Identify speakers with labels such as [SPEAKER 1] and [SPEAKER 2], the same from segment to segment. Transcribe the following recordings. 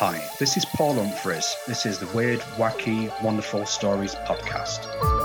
[SPEAKER 1] Hi, this is Paul Humphreys. This is the Weird, Wacky, Wonderful Stories podcast.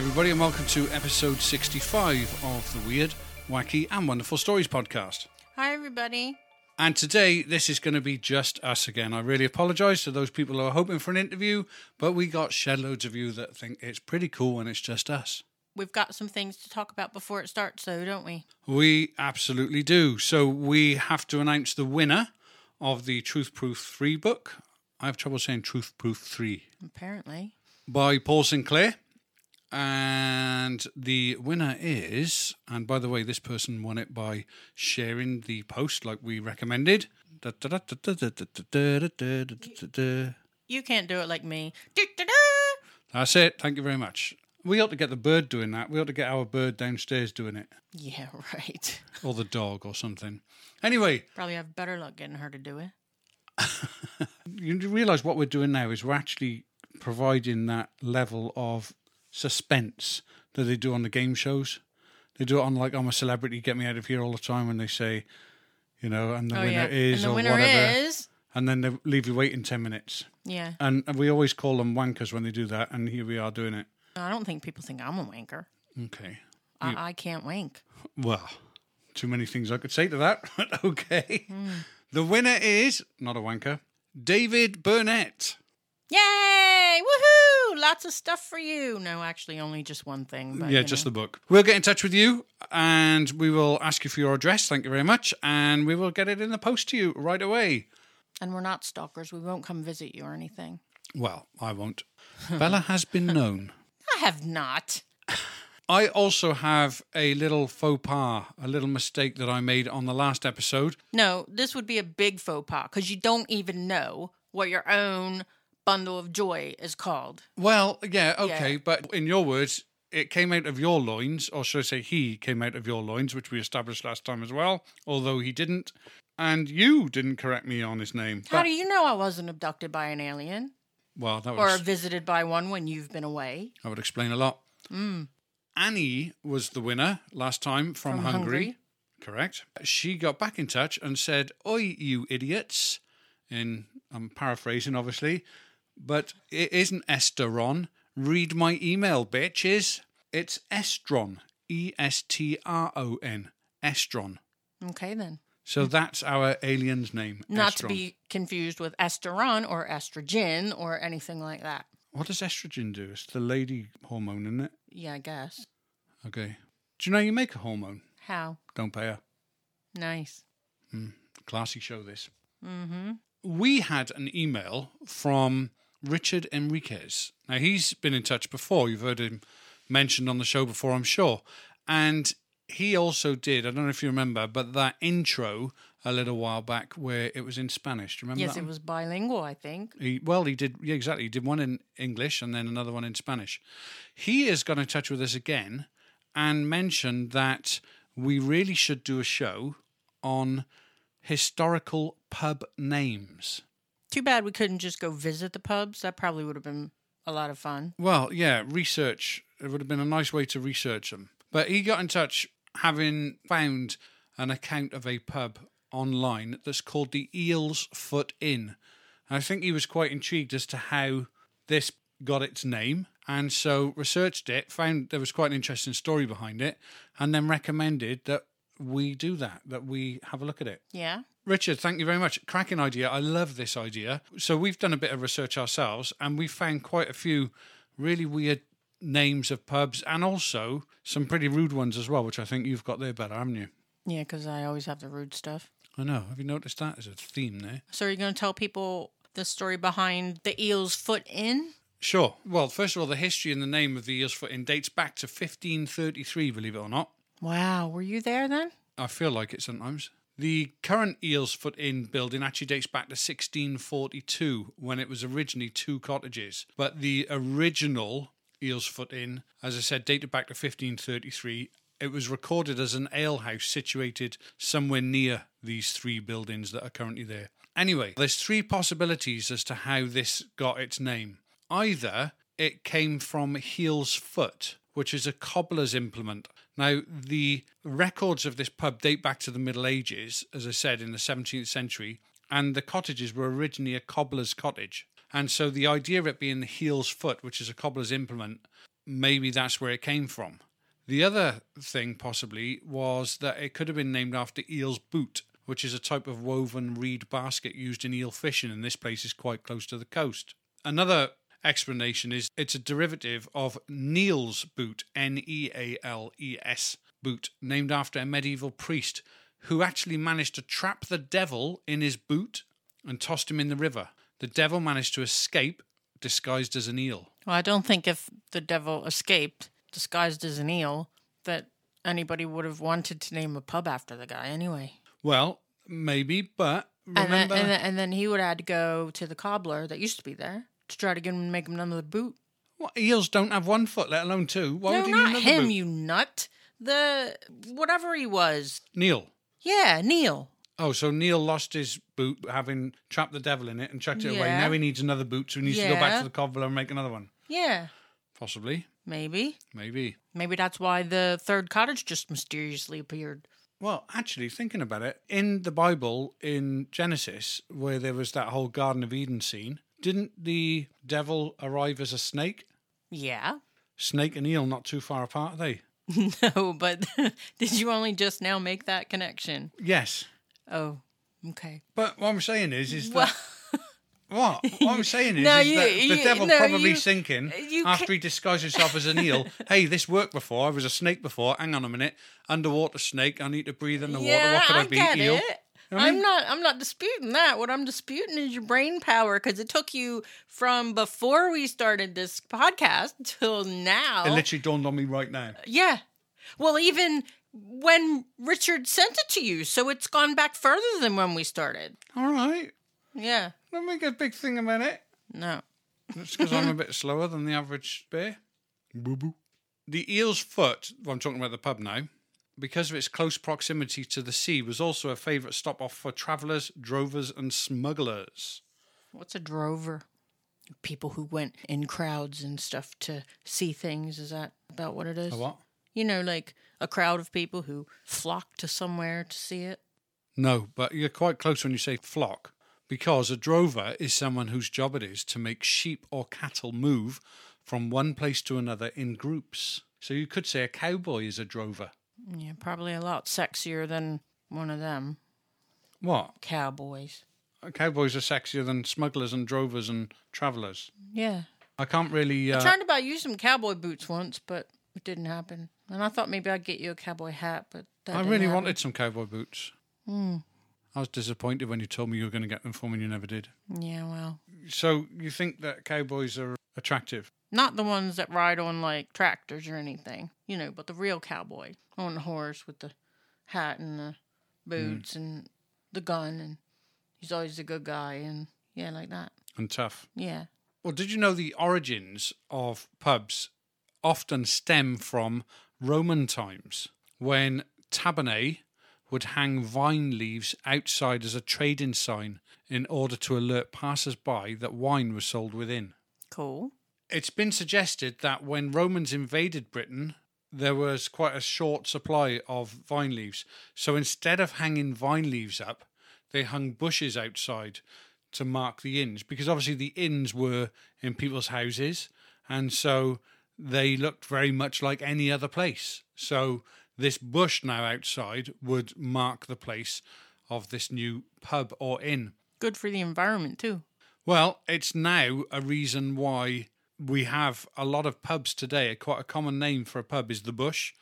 [SPEAKER 2] Everybody, and welcome to episode 65 of the Weird, Wacky, and Wonderful Stories podcast.
[SPEAKER 3] Hi, everybody.
[SPEAKER 2] And today, this is going to be just us again. I really apologise to those people who are hoping for an interview, but we got shed loads of you that think it's pretty cool when it's just us.
[SPEAKER 3] We've got some things to talk about before it starts, though, don't we?
[SPEAKER 2] We absolutely do. So, we have to announce the winner of the Truth Proof 3 book. I have trouble saying Truth Proof 3
[SPEAKER 3] Apparently.
[SPEAKER 2] by Paul Sinclair. And the winner is, and by the way, this person won it by sharing the post like we recommended.
[SPEAKER 3] You can't do it like me.
[SPEAKER 2] That's it. Thank you very much. We ought to get the bird doing that. We ought to get our bird downstairs doing it,
[SPEAKER 3] Yeah, right.
[SPEAKER 2] or the dog, or something. Anyway,
[SPEAKER 3] Probably have better luck getting her to do it.
[SPEAKER 2] you realise what we're doing now is we're actually providing that level of suspense that they do on the game shows. They do it on like I'm a celebrity, get me out of here all the time when they say, you know, and the
[SPEAKER 3] oh,
[SPEAKER 2] winner
[SPEAKER 3] yeah.
[SPEAKER 2] is
[SPEAKER 3] and the
[SPEAKER 2] or
[SPEAKER 3] winner
[SPEAKER 2] whatever,
[SPEAKER 3] is.
[SPEAKER 2] and then they leave you waiting ten minutes.
[SPEAKER 3] Yeah.
[SPEAKER 2] And and we always call them wankers when they do that, and here we are doing it.
[SPEAKER 3] I don't think people think I'm a wanker.
[SPEAKER 2] Okay,
[SPEAKER 3] I, I can't wank.
[SPEAKER 2] well, too many things I could say to that. okay, hmm. the winner is not a wanker, David Burnett.
[SPEAKER 3] Yay! Woohoo! Lots of stuff for you. No, actually, only just one thing. But,
[SPEAKER 2] yeah, just
[SPEAKER 3] know.
[SPEAKER 2] the book. We'll get in touch with you and we will ask you for your address. Thank you very much. And we will get it in the post to you right away.
[SPEAKER 3] And we're not stalkers. We won't come visit you or anything.
[SPEAKER 2] Well, I won't. Bella has been known.
[SPEAKER 3] I have not.
[SPEAKER 2] I also have a little faux pas, a little mistake that I made on the last episode.
[SPEAKER 3] No, this would be a big faux pas because you don't even know what your own bundle of joy is called.
[SPEAKER 2] Well, yeah, okay,
[SPEAKER 3] Yeah.
[SPEAKER 2] but in your words, it came out of your loins, or should I say, he came out of your loins, which we established last time as well, although he didn't. And you didn't correct me on his name.
[SPEAKER 3] How do you know I wasn't abducted by an alien
[SPEAKER 2] well, that was.
[SPEAKER 3] or visited by one when you've been away?
[SPEAKER 2] That would explain a lot. Mm. Annie was the winner last time from,
[SPEAKER 3] From
[SPEAKER 2] Hungary.
[SPEAKER 3] Hungary.
[SPEAKER 2] Correct. She got back in touch and said, Oi, you idiots. In I'm paraphrasing, obviously, but it isn't Esteron. Read my email, bitches. It's Estron. E S T R O N. Estron.
[SPEAKER 3] Okay, then.
[SPEAKER 2] So that's our alien's name.
[SPEAKER 3] Not to be confused with estrogen or estrogen or anything like that.
[SPEAKER 2] What does estrogen do? It's the lady hormone, isn't it?
[SPEAKER 3] Yeah, I guess.
[SPEAKER 2] Okay. Do you know you make a hormone?
[SPEAKER 3] How?
[SPEAKER 2] Don't pay her.
[SPEAKER 3] Nice.
[SPEAKER 2] classy show this. Mm-hmm. We had an email from Richard Enriquez. Now, he's been in touch before. You've heard him mentioned on the show before, I'm sure. And he also did, I don't know if you remember, but that intro a little while back where it was in Spanish. Do you remember
[SPEAKER 3] Yes, it was bilingual, I think.
[SPEAKER 2] He, well, he did, yeah, exactly. He did one in English and then another one in Spanish. He has got in touch with us again and mentioned that we really should do a show on historical pub names.
[SPEAKER 3] Too bad we couldn't just go visit the pubs. That probably would have been a lot of fun.
[SPEAKER 2] Well, yeah, research. It would have been a nice way to research them. But he got in touch having found an account of a pub online that's called the Eels Foot Inn. And I think he was quite intrigued as to how this got its name. And so researched it, found there was quite an interesting story behind it, and then recommended that we do that, that we have a look at it.
[SPEAKER 3] Yeah.
[SPEAKER 2] Richard, thank you very much. Cracking idea. I love this idea. So we've done a bit of research ourselves and we found quite a few really weird names of pubs and also some pretty rude ones as well, which I think you've got there better, haven't you?
[SPEAKER 3] Yeah, because I always have the rude stuff.
[SPEAKER 2] I know. Have you noticed that as a theme there?
[SPEAKER 3] So are you going to tell people the story behind the Eel's Foot Inn?
[SPEAKER 2] Sure. Well, first of all, the history and the name of the Eels Foot Inn dates back to 1533, believe it or not.
[SPEAKER 3] Wow, were you there then?
[SPEAKER 2] I feel like it sometimes. The current Eels Foot Inn building actually dates back to 1642 when it was originally two cottages. But the original Eel's Foot Inn, as I said, dated back to 1533. It was recorded as an alehouse situated somewhere near these three buildings that are currently there. Anyway, there's three possibilities as to how this got its name. Either it came from Heel's Foot, which is a cobbler's implement. Now, the records of this pub date back to the Middle Ages, as I said, in the 17th century, and the cottages were originally a cobbler's cottage. And so the idea of it being the Heel's Foot, which is a cobbler's implement, maybe that's where it came from. The other thing, possibly, was that it could have been named after Eel's Boot, which is a type of woven reed basket used in eel fishing, and this place is quite close to the coast. Another explanation is it's a derivative of Neal's boot, N E A L E S boot, named after a medieval priest who actually managed to trap the devil in his boot and tossed him in the river. The devil managed to escape disguised as an eel.
[SPEAKER 3] Well, I don't think if the devil escaped disguised as an eel that anybody would have wanted to name a pub after the guy anyway.
[SPEAKER 2] Well, maybe, but
[SPEAKER 3] And then,
[SPEAKER 2] remember.
[SPEAKER 3] and then and then he would have had to go to the cobbler that used to be there to try to get him to make him another boot.
[SPEAKER 2] What, eels don't have one foot, let alone two. Why
[SPEAKER 3] no,
[SPEAKER 2] would you need
[SPEAKER 3] not
[SPEAKER 2] another
[SPEAKER 3] him,
[SPEAKER 2] boot?
[SPEAKER 3] you nut. The whatever he was.
[SPEAKER 2] Neil.
[SPEAKER 3] Yeah, Neil.
[SPEAKER 2] Oh, so Neil lost his boot having trapped the devil in it and chucked it away.
[SPEAKER 3] Yeah.
[SPEAKER 2] Now he needs another boot, so he needs to go back
[SPEAKER 3] Yeah.
[SPEAKER 2] to the cobbler and make another one.
[SPEAKER 3] Yeah,
[SPEAKER 2] Possibly.
[SPEAKER 3] maybe.
[SPEAKER 2] Maybe.
[SPEAKER 3] Maybe that's why the third cottage just mysteriously appeared.
[SPEAKER 2] Well, actually, thinking about it, in the Bible, in Genesis, where there was that whole Garden of Eden scene, didn't the devil arrive as a snake?
[SPEAKER 3] Yeah.
[SPEAKER 2] Snake and eel not too far apart, are they?
[SPEAKER 3] No, but did you only just now make that connection?
[SPEAKER 2] Yes.
[SPEAKER 3] Oh, okay.
[SPEAKER 2] But what I'm saying is, is
[SPEAKER 3] Well,
[SPEAKER 2] that what? What I'm saying is,
[SPEAKER 3] No,
[SPEAKER 2] is
[SPEAKER 3] you-
[SPEAKER 2] that the
[SPEAKER 3] you-
[SPEAKER 2] devil
[SPEAKER 3] no,
[SPEAKER 2] probably
[SPEAKER 3] you-
[SPEAKER 2] thinking uh,
[SPEAKER 3] you
[SPEAKER 2] after he disguised himself as an eel. hey, this worked before. I was a snake before. Hang on a minute, underwater snake. I need to breathe in the water.
[SPEAKER 3] yeah,
[SPEAKER 2] What could I,
[SPEAKER 3] I
[SPEAKER 2] be? eel.
[SPEAKER 3] it.
[SPEAKER 2] Know what I
[SPEAKER 3] I'm
[SPEAKER 2] mean?
[SPEAKER 3] not. I'm not disputing that. What I'm disputing is your brain power because it took you from before we started this podcast till now.
[SPEAKER 2] It literally dawned on me right now.
[SPEAKER 3] Yeah. Well, even when Richard sent it to you, so it's gone back further than when we started.
[SPEAKER 2] All right,
[SPEAKER 3] Yeah.
[SPEAKER 2] don't make a big thing about it.
[SPEAKER 3] No.
[SPEAKER 2] That's because I'm a bit slower than the average bear. Boo boo. The eel's foot. Well, I'm talking about the pub now. Because of its close proximity to the sea, was also a favourite stop off for travellers, drovers, and smugglers.
[SPEAKER 3] What's a drover? People who went in crowds and stuff to see things. Is that about what it is?
[SPEAKER 2] A what?
[SPEAKER 3] You know, like a crowd of people who flock to somewhere to see it.
[SPEAKER 2] No, but you're quite close when you say flock, because a drover is someone whose job it is to make sheep or cattle move from one place to another in groups. So you could say a cowboy is a drover.
[SPEAKER 3] Yeah, probably a lot sexier than one of them
[SPEAKER 2] What?
[SPEAKER 3] cowboys.
[SPEAKER 2] Cowboys are sexier than smugglers and drovers and travellers.
[SPEAKER 3] Yeah.
[SPEAKER 2] I can't really.
[SPEAKER 3] I
[SPEAKER 2] Uh,
[SPEAKER 3] tried to buy you some cowboy boots once, but it didn't happen. And I thought maybe I'd get you a cowboy hat, but
[SPEAKER 2] I really
[SPEAKER 3] happen.
[SPEAKER 2] wanted some cowboy boots. I was disappointed when you told me you were going to get them for me and you never did.
[SPEAKER 3] Yeah, well,
[SPEAKER 2] So you think that cowboys are attractive?
[SPEAKER 3] Not the ones that ride on like tractors or anything, you know, but the real cowboy on the horse with the hat and the mm. boots and the gun, and he's always a good guy, and yeah, like that.
[SPEAKER 2] And tough.
[SPEAKER 3] Yeah.
[SPEAKER 2] Well, did you know the origins of pubs often stem from Roman times when tabernae would hang vine leaves outside as a trading sign in order to alert passers by that wine was sold within?
[SPEAKER 3] Cool.
[SPEAKER 2] It's been suggested that when Romans invaded Britain, there was quite a short supply of vine leaves. So instead of hanging vine leaves up, they hung bushes outside to mark the inns because obviously the inns were in people's houses and so they looked very much like any other place. So this bush now outside would mark the place of this new pub or inn.
[SPEAKER 3] Good for the environment too.
[SPEAKER 2] Well, it's now a reason why we have a lot of pubs today. Quite a common name for a pub is the Bush,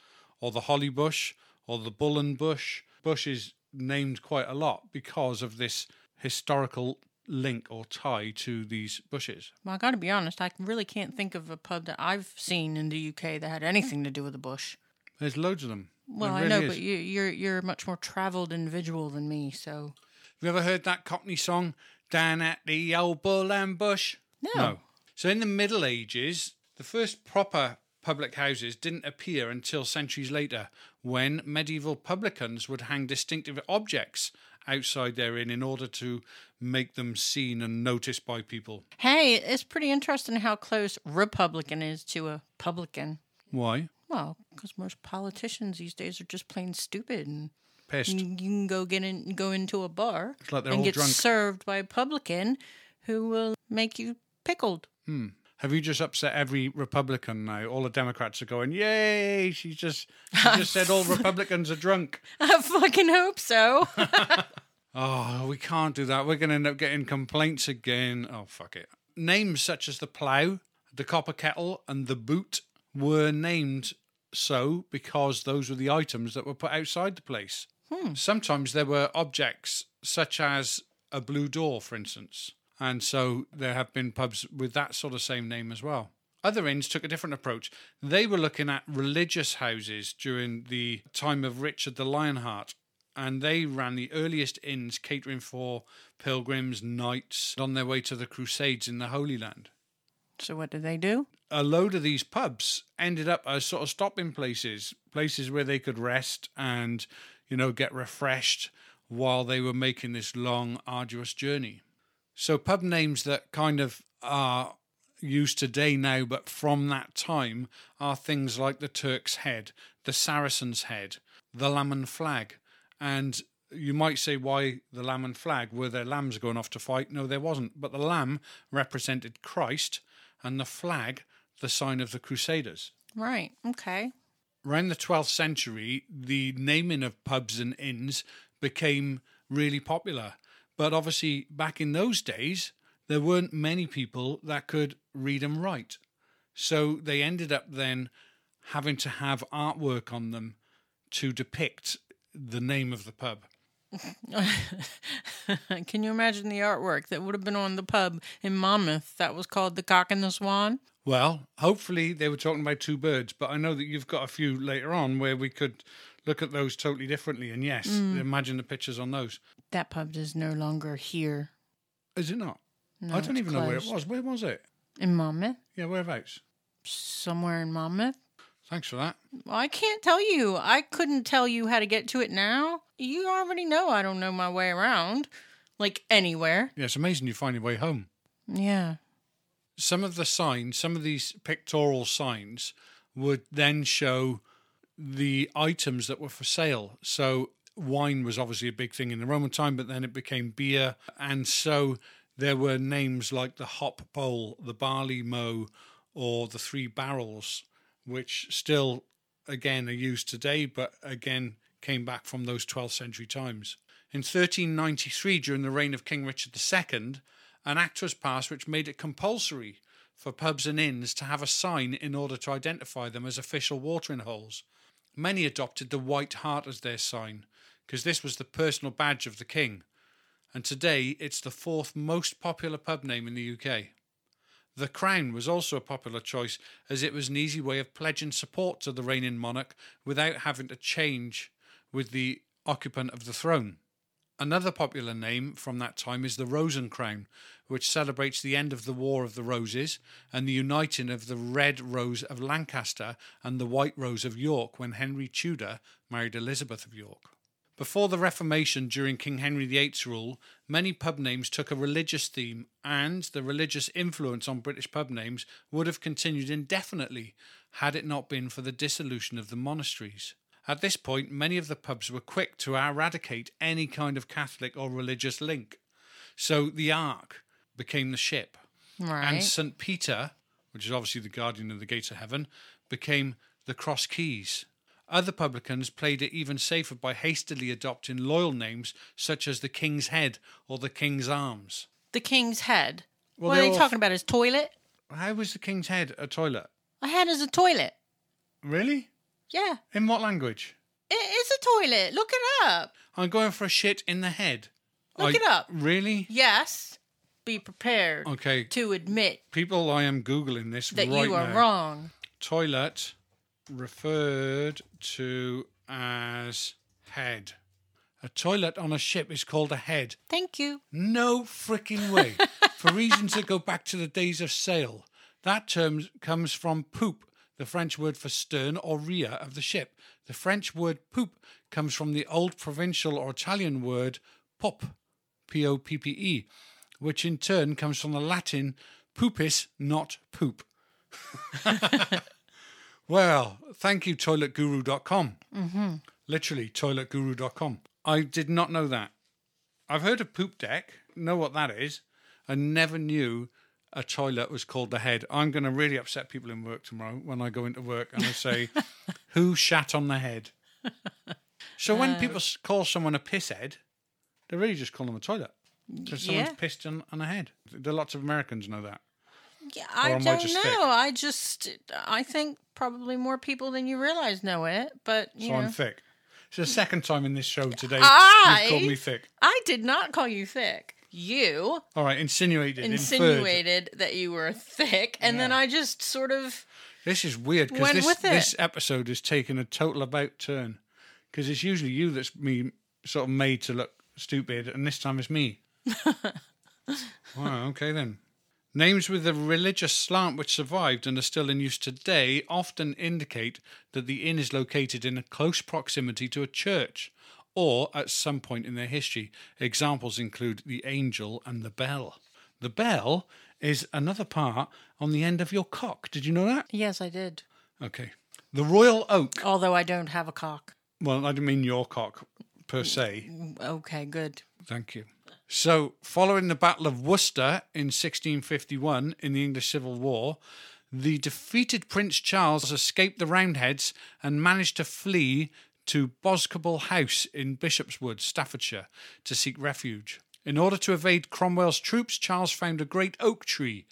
[SPEAKER 2] or the Holly Bush, or the Bull and Bush. Bush is named quite a lot because of this historical link or tie to these bushes.
[SPEAKER 3] Well, I got to be honest, I really can't think of a pub that I've seen in the UK that had anything to do with a bush.
[SPEAKER 2] There's loads of them.
[SPEAKER 3] Well,
[SPEAKER 2] There
[SPEAKER 3] I know,
[SPEAKER 2] really
[SPEAKER 3] but
[SPEAKER 2] is.
[SPEAKER 3] you, you're you're a much more travelled individual than me, so
[SPEAKER 2] Have you ever heard that Cockney song, Down at the Old Bull and Bush?
[SPEAKER 3] No.
[SPEAKER 2] So in the Middle Ages, The first proper public houses didn't appear until centuries later when medieval publicans would hang distinctive objects outside their inn in order to make them seen and noticed by people.
[SPEAKER 3] Hey, it's pretty interesting how close Republican is to a publican.
[SPEAKER 2] Why?
[SPEAKER 3] Well, because most politicians these days are just plain stupid, and
[SPEAKER 2] Pissed.
[SPEAKER 3] you, can go get in, go into a bar
[SPEAKER 2] It's like they're
[SPEAKER 3] and
[SPEAKER 2] all
[SPEAKER 3] get
[SPEAKER 2] drunk.
[SPEAKER 3] served by a publican who will make you pickled. Hmm.
[SPEAKER 2] Have you just upset every Republican now? All the Democrats are going, "Yay!" She just she just said all Republicans are drunk.
[SPEAKER 3] I fucking hope so.
[SPEAKER 2] Oh, we can't do that. We're going to end up getting complaints again. Oh, fuck it. Names such as the plough, the copper kettle, and the boot were named so because those were the items that were put outside the place. Hmm. Sometimes there were objects such as a blue door, for instance. And so there have been pubs with that sort of same name as well. Other inns took a different approach. They were looking at religious houses during the time of Richard the Lionheart, and they ran the earliest inns catering for pilgrims, knights on their way to the Crusades in the Holy Land.
[SPEAKER 3] so what did they do?
[SPEAKER 2] A load of these pubs ended up as sort of stopping places, places where they could rest and, you know, get refreshed while they were making this long, arduous journey. So, pub names that kind of are used today now, but from that time, are things like the Turk's Head, the Saracen's Head, the Lamb and Flag. And you might say, why the lamb and flag? Were there lambs going off to fight? No, there wasn't. But the lamb represented Christ, and the flag, the sign of the Crusaders.
[SPEAKER 3] Right. Okay.
[SPEAKER 2] Around the 12th century, the naming of pubs and inns became really popular. But obviously, back in those days, there weren't many people that could read and write. So they ended up then having to have artwork on them to depict the name of the pub.
[SPEAKER 3] Can you imagine the artwork that would have been on the pub in Monmouth that was called the Cock and the Swan?
[SPEAKER 2] Well, hopefully they were talking about two birds, but I know that you've got a few later on where we could look at those totally differently. And yes, mm. imagine the pictures on those.
[SPEAKER 3] That pub is no longer here
[SPEAKER 2] Is it not?
[SPEAKER 3] No,
[SPEAKER 2] I don't even know where it was. Where was it?
[SPEAKER 3] in Monmouth.
[SPEAKER 2] Yeah, whereabouts?
[SPEAKER 3] Somewhere in Monmouth.
[SPEAKER 2] Thanks for that.
[SPEAKER 3] Well, I can't tell you. I couldn't tell you how to get to it now. You already know I don't know my way around, like anywhere.
[SPEAKER 2] Yeah, it's amazing you find your way home.
[SPEAKER 3] Yeah.
[SPEAKER 2] Some of the signs, some of these pictorial signs, would then show the items that were for sale. So wine was obviously a big thing in the Roman time, but then it became beer. And so there were names like the hop bowl, the barley mow, or the three barrels, which still, again, are used today, but again came back from those 12th century times. In 1393, during the reign of King Richard II, an act was passed which made it compulsory for pubs and inns to have a sign in order to identify them as official watering holes. Many adopted the White Hart as their sign, because this was the personal badge of the king, and today it's the fourth most popular pub name in the UK. The Crown was also a popular choice as it was an easy way of pledging support to the reigning monarch without having to change with the occupant of the throne. Another popular name from that time is the Rose and Crown, which celebrates the end of the War of the Roses and the uniting of the Red Rose of Lancaster and the White Rose of York when Henry Tudor married Elizabeth of York. Before the Reformation during King Henry VIII's rule, many pub names took a religious theme, and the religious influence on British pub names would have continued indefinitely had it not been for the dissolution of the monasteries. At this point, many of the pubs were quick to eradicate any kind of Catholic or religious link. So the Ark became the ship,
[SPEAKER 3] Right.
[SPEAKER 2] and St. Peter, which is obviously the guardian of the gates of heaven, became the Cross Keys. Other publicans played it even safer by hastily adopting loyal names such as the King's Head or the King's Arms.
[SPEAKER 3] the king's head.
[SPEAKER 2] Well,
[SPEAKER 3] what are
[SPEAKER 2] they're all
[SPEAKER 3] talking about? His toilet?
[SPEAKER 2] How was the King's Head a toilet?
[SPEAKER 3] A head is a toilet.
[SPEAKER 2] Really?
[SPEAKER 3] Yeah.
[SPEAKER 2] In what language?
[SPEAKER 3] It is a toilet. Look it up.
[SPEAKER 2] I'm going for a shit in the head.
[SPEAKER 3] Look
[SPEAKER 2] I-
[SPEAKER 3] it up.
[SPEAKER 2] Really?
[SPEAKER 3] Yes. Be prepared
[SPEAKER 2] Okay.
[SPEAKER 3] to admit
[SPEAKER 2] People, I am Googling this
[SPEAKER 3] that
[SPEAKER 2] right
[SPEAKER 3] you are
[SPEAKER 2] now.
[SPEAKER 3] wrong.
[SPEAKER 2] Toilet referred to as head. A toilet on a ship is called a head.
[SPEAKER 3] Thank you.
[SPEAKER 2] No freaking way. For reasons that go back to the days of sail, That term comes from poop, the French word for stern or rear of the ship. The French word poop comes from the old provincial or Italian word pop, P O P P E, which in turn comes from the Latin puppis, not poop. well, thank you, toiletguru.com. Mm-hmm. Literally, toiletguru.com. I did not know that. I've heard of poop deck, know what that is. I never knew a toilet was called the head. I'm going to really upset people in work tomorrow when I go into work and I say, Who shat on the head? So when people call someone a piss head, they really just call them a toilet. Because someone's
[SPEAKER 3] Yeah.
[SPEAKER 2] pissed on, on a head. There are lots of Americans know that.
[SPEAKER 3] Yeah, I don't
[SPEAKER 2] just
[SPEAKER 3] know.
[SPEAKER 2] thick?
[SPEAKER 3] I just, I think probably more people than you realize know it. But you
[SPEAKER 2] So
[SPEAKER 3] know,
[SPEAKER 2] I'm thick. It's the second time in this show today
[SPEAKER 3] I-
[SPEAKER 2] you've called me thick.
[SPEAKER 3] I did not call you thick. You
[SPEAKER 2] All right, insinuated, inferred.
[SPEAKER 3] insinuated that you were thick, and then I just sort of
[SPEAKER 2] This is weird because this, this episode has taken a total about turn. Because it's usually you that's me sort of made to look stupid, and this time it's me. wow, okay then. Names with a religious slant which survived and are still in use today often indicate that the inn is located in a close proximity to a church or at some point in their history. Examples include the angel and the bell. The bell is another part on the end of your cock. Did you know that?
[SPEAKER 3] yes, I did.
[SPEAKER 2] Okay. The Royal Oak.
[SPEAKER 3] Although I don't have a cock.
[SPEAKER 2] Well, I didn't mean your cock per se.
[SPEAKER 3] Okay, good.
[SPEAKER 2] Thank you. So, following the Battle of Worcester in 1651 in the English Civil War, the defeated Prince Charles escaped the Roundheads and managed to flee to Boscobel House in Bishopswood, Staffordshire, to seek refuge. In order to evade Cromwell's troops, Charles found a great oak tree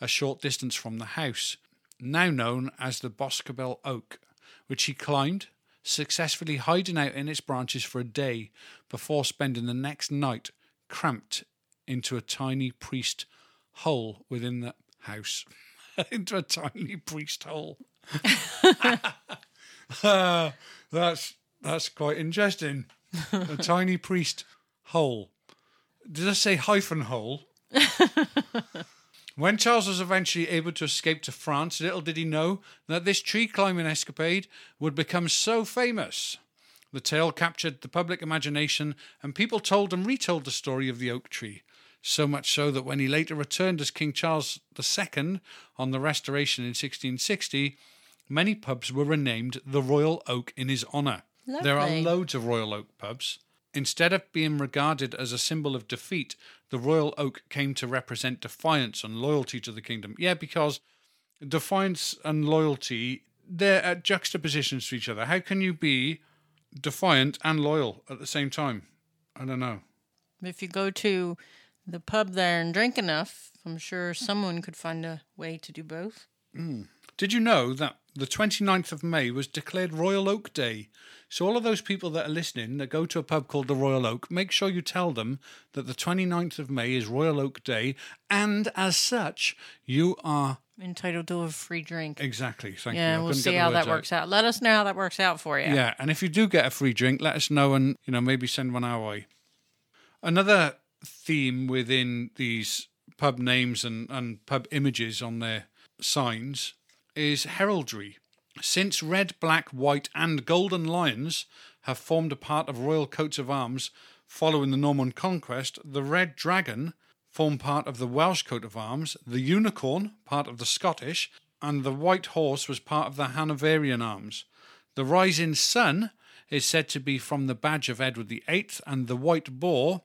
[SPEAKER 2] a short distance from the house, now known as the Boscobel Oak, which he climbed, successfully hiding out in its branches for a day before spending the next night cramped into a tiny priest hole within the house. into a tiny priest hole. That's that's quite interesting. a tiny priest hole. Did I say hyphen hole? When Charles was eventually able to escape to France, little did he know that this tree climbing escapade would become so famous. The tale captured the public imagination, and people told and retold the story of the oak tree. So much so that when he later returned as King Charles II on the Restoration in 1660, many pubs were renamed the Royal Oak in his honour. There are loads of Royal Oak pubs. Instead of being regarded as a symbol of defeat, the Royal Oak came to represent defiance and loyalty to the kingdom. Yeah, because defiance and loyalty, they're at juxtapositions to each other. How can you be defiant and loyal at the same time? I don't know.
[SPEAKER 3] If you go to the pub there and drink enough, I'm sure someone could find a way to do both. Hmm.
[SPEAKER 2] Did you know that the 29th of May was declared Royal Oak Day? So, all of those people that are listening that go to a pub called the Royal Oak, make sure you tell them that the 29th of May is Royal Oak Day, and as such, you are
[SPEAKER 3] Entitled to a free drink.
[SPEAKER 2] exactly. Thank you. I
[SPEAKER 3] Yeah, we'll see how that
[SPEAKER 2] words out.
[SPEAKER 3] works out. Let us know how that works out for you.
[SPEAKER 2] Yeah, and if you do get a free drink, let us know and you know maybe send one our way. Another theme within these pub names and, and pub images on their signs is heraldry. Since red, black, white, and golden lions have formed a part of royal coats of arms following the Norman conquest, the red dragon formed part of the Welsh coat of arms, the unicorn part of the Scottish, and the white horse was part of the Hanoverian arms. The rising sun is said to be from the badge of Edward VIII, and the white boar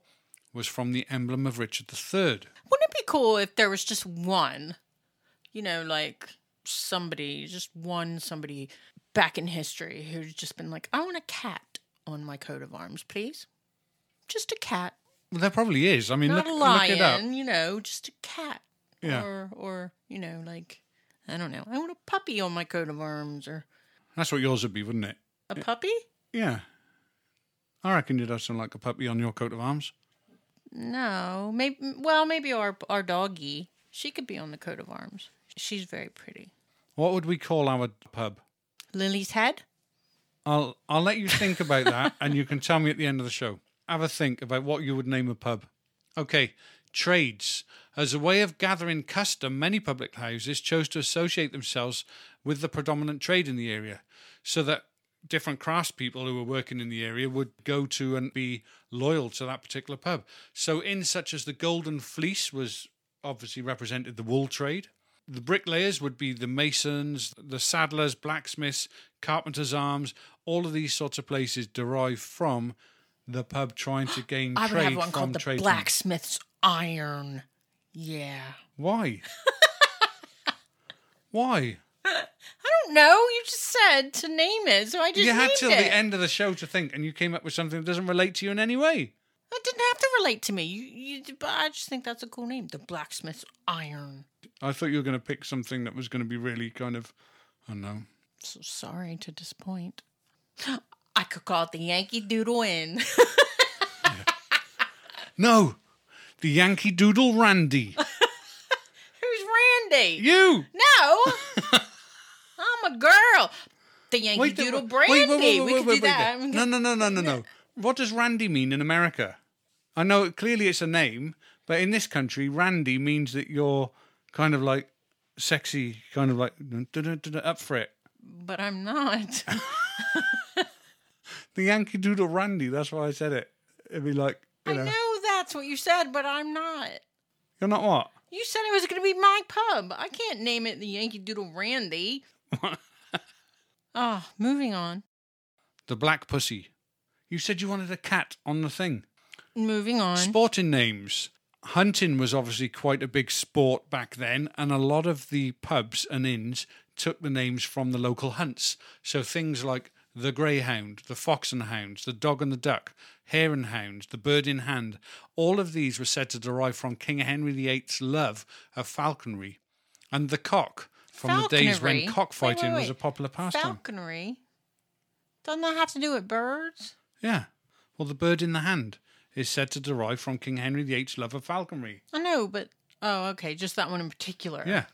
[SPEAKER 2] was from the emblem of Richard III.
[SPEAKER 3] Wouldn't it be cool if there was just one, you know, like somebody, just one somebody back in history who's just been like, I want a cat on my coat of arms, please. Just a cat.
[SPEAKER 2] Well, there probably is. I mean,
[SPEAKER 3] Not
[SPEAKER 2] look,
[SPEAKER 3] a
[SPEAKER 2] look it up.
[SPEAKER 3] lion, you know, just a cat.
[SPEAKER 2] Yeah.
[SPEAKER 3] Or, or, you know, like, I don't know. I want a puppy on my coat of arms or
[SPEAKER 2] That's what yours would be, wouldn't it?
[SPEAKER 3] a puppy?
[SPEAKER 2] Yeah. I reckon you'd have something like a puppy on your coat of arms.
[SPEAKER 3] No, maybe. Well, maybe our our doggy. She could be on the coat of arms. She's very pretty.
[SPEAKER 2] What would we call our pub?
[SPEAKER 3] Lily's head.
[SPEAKER 2] I'll I'll let you think about that, and you can tell me at the end of the show. Have a think about what you would name a pub. Okay, trades. As a way of gathering custom, many public houses chose to associate themselves with the predominant trade in the area, so that different craftspeople who were working in the area would go to and be loyal to that particular pub. So, in such as the Golden Fleece was obviously represented the wool trade. The bricklayers would be the masons, the saddlers, blacksmiths, carpenters' arms. All of these sorts of places derive from the pub trying to gain
[SPEAKER 3] I would
[SPEAKER 2] trade
[SPEAKER 3] have one
[SPEAKER 2] from
[SPEAKER 3] called the. Blacksmith's Iron. Yeah.
[SPEAKER 2] Why? Why?
[SPEAKER 3] I don't know. You just said to name it, so I just
[SPEAKER 2] you had
[SPEAKER 3] named
[SPEAKER 2] till
[SPEAKER 3] it.
[SPEAKER 2] the end of the show to think, and you came up with something that doesn't relate to you in any way.
[SPEAKER 3] It didn't have to relate to me. You, you, but I just think that's a cool name. The Blacksmith's Iron.
[SPEAKER 2] I thought you were going to pick something that was going to be really kind of, I don't know.
[SPEAKER 3] So sorry to disappoint. I could call it the Yankee Doodle Inn.
[SPEAKER 2] No, the Yankee Doodle Randy.
[SPEAKER 3] Who's Randy?
[SPEAKER 2] You.
[SPEAKER 3] No, I'm a girl. The Yankee
[SPEAKER 2] Wait,
[SPEAKER 3] Doodle
[SPEAKER 2] wait,
[SPEAKER 3] Brandy.
[SPEAKER 2] wait, wait, wait,
[SPEAKER 3] we
[SPEAKER 2] wait,
[SPEAKER 3] could
[SPEAKER 2] wait,
[SPEAKER 3] do that.
[SPEAKER 2] No, no, no, no, no, no. What does Randy mean in America? I know clearly it's a name, but in this country, Randy means that you're kind of like sexy, kind of like up for it.
[SPEAKER 3] But I'm not.
[SPEAKER 2] The Yankee Doodle Randy. That's why I said it. It'd be like, you
[SPEAKER 3] I
[SPEAKER 2] know,
[SPEAKER 3] know that's what you said, but I'm not.
[SPEAKER 2] you're not what?
[SPEAKER 3] You said it was going to be my pub. I can't name it the Yankee Doodle Randy. oh, moving on.
[SPEAKER 2] The Black Pussy. You said you wanted a cat on the thing.
[SPEAKER 3] Moving on.
[SPEAKER 2] Sporting names. Hunting was obviously quite a big sport back then, and a lot of the pubs and inns took the names from the local hunts. So things like the greyhound, the fox and hounds, the dog and the duck, hare and hound, the bird in hand, all of these were said to derive from King Henry VIII's love of falconry, and the cock from the days when cockfighting
[SPEAKER 3] Wait, wait,
[SPEAKER 2] was a popular pastime.
[SPEAKER 3] Falconry. Doesn't that have to do with birds?
[SPEAKER 2] yeah. Well, the bird in the hand is said to derive from King Henry VIII's love of falconry.
[SPEAKER 3] I know, but oh, okay, just that one in particular.
[SPEAKER 2] Yeah.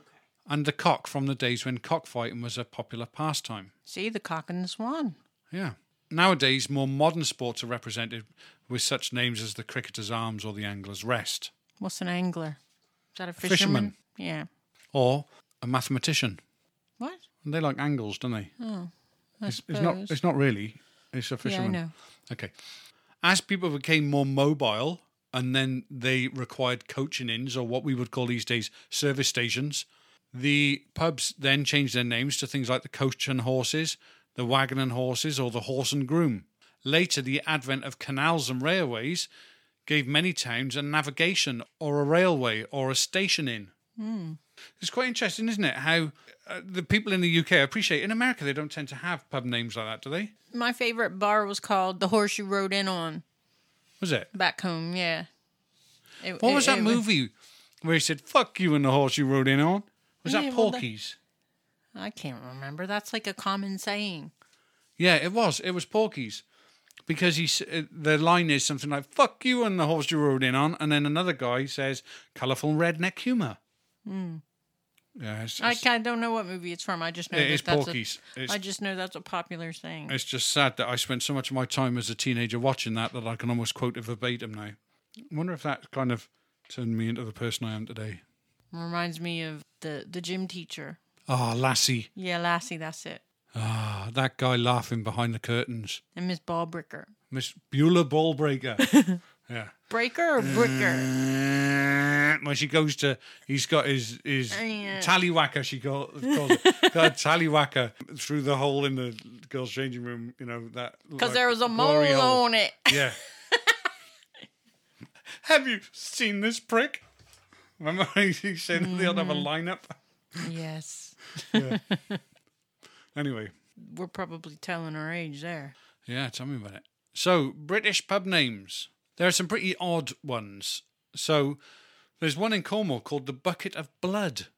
[SPEAKER 2] Okay. And the cock from the days when cockfighting was a popular pastime.
[SPEAKER 3] See the cock and the swan.
[SPEAKER 2] Yeah. Nowadays, more modern sports are represented with such names as the cricketer's arms or the angler's rest,
[SPEAKER 3] What's an angler? Is that a
[SPEAKER 2] fisherman.
[SPEAKER 3] fisherman? Yeah.
[SPEAKER 2] or a mathematician.
[SPEAKER 3] What?
[SPEAKER 2] And they like angles, don't they?
[SPEAKER 3] Oh, I
[SPEAKER 2] It's, it's not. It's not really. It's a
[SPEAKER 3] yeah, I
[SPEAKER 2] fisherman.
[SPEAKER 3] know.
[SPEAKER 2] Okay. As people became more mobile and then they required coaching inns or what we would call these days service stations, the pubs then changed their names to things like the Coach and Horses, the Wagon and Horses, or the Horse and Groom. Later, the advent of canals and railways gave many towns a navigation or a railway or a station inn. Hmm. It's quite interesting, isn't it? How uh, the people in the UK appreciate. In America, they don't tend to have pub names like that, do they?
[SPEAKER 3] My favorite bar was called The Horse You Rode In On
[SPEAKER 2] Was it?
[SPEAKER 3] back home. Yeah. It-
[SPEAKER 2] What
[SPEAKER 3] it-
[SPEAKER 2] was that movie where he said "fuck you" and the horse you rode in on? Was
[SPEAKER 3] Yeah,
[SPEAKER 2] that
[SPEAKER 3] well, that-
[SPEAKER 2] Porky's?
[SPEAKER 3] I can't remember. That's like a common saying.
[SPEAKER 2] Yeah, it was. It was Porky's because he uh, the line is something like "fuck you" and the horse you rode in on, and then another guy says "colorful redneck humour." Yeah, it's.
[SPEAKER 3] I
[SPEAKER 2] it's,
[SPEAKER 3] kind don't know what movie it's from. I just know
[SPEAKER 2] it
[SPEAKER 3] that
[SPEAKER 2] is
[SPEAKER 3] that's
[SPEAKER 2] Porky's.
[SPEAKER 3] A,
[SPEAKER 2] It's,
[SPEAKER 3] I just know that's a popular saying.
[SPEAKER 2] it's just sad that I spent so much of my time as a teenager watching that that I can almost quote it verbatim now. I wonder if that kind of turned me into the person I am today.
[SPEAKER 3] Reminds me of the the gym teacher.
[SPEAKER 2] Ah, Lassie.
[SPEAKER 3] Yeah, Lassie, that's it.
[SPEAKER 2] Ah, that guy laughing behind the curtains.
[SPEAKER 3] And Miss Balbricker.
[SPEAKER 2] Miss Beulah Ballbreaker. yeah.
[SPEAKER 3] Breaker or Bricker?
[SPEAKER 2] When she goes to, he's got his his
[SPEAKER 3] Yeah.
[SPEAKER 2] tallywhacker. She call, calls it got a tallywhacker through the hole in the girls' changing room. You know that
[SPEAKER 3] Because
[SPEAKER 2] like,
[SPEAKER 3] there was a mole
[SPEAKER 2] hole.
[SPEAKER 3] on it.
[SPEAKER 2] Yeah. Have you seen this prick? Remember he said they'll have a
[SPEAKER 3] Mm-hmm.
[SPEAKER 2] lineup.
[SPEAKER 3] yes.
[SPEAKER 2] Anyway,
[SPEAKER 3] We're probably telling our age there.
[SPEAKER 2] Yeah, tell me about it. So, British pub names. There are some pretty odd ones. So, there's one in Cornwall called the Bucket of Blood.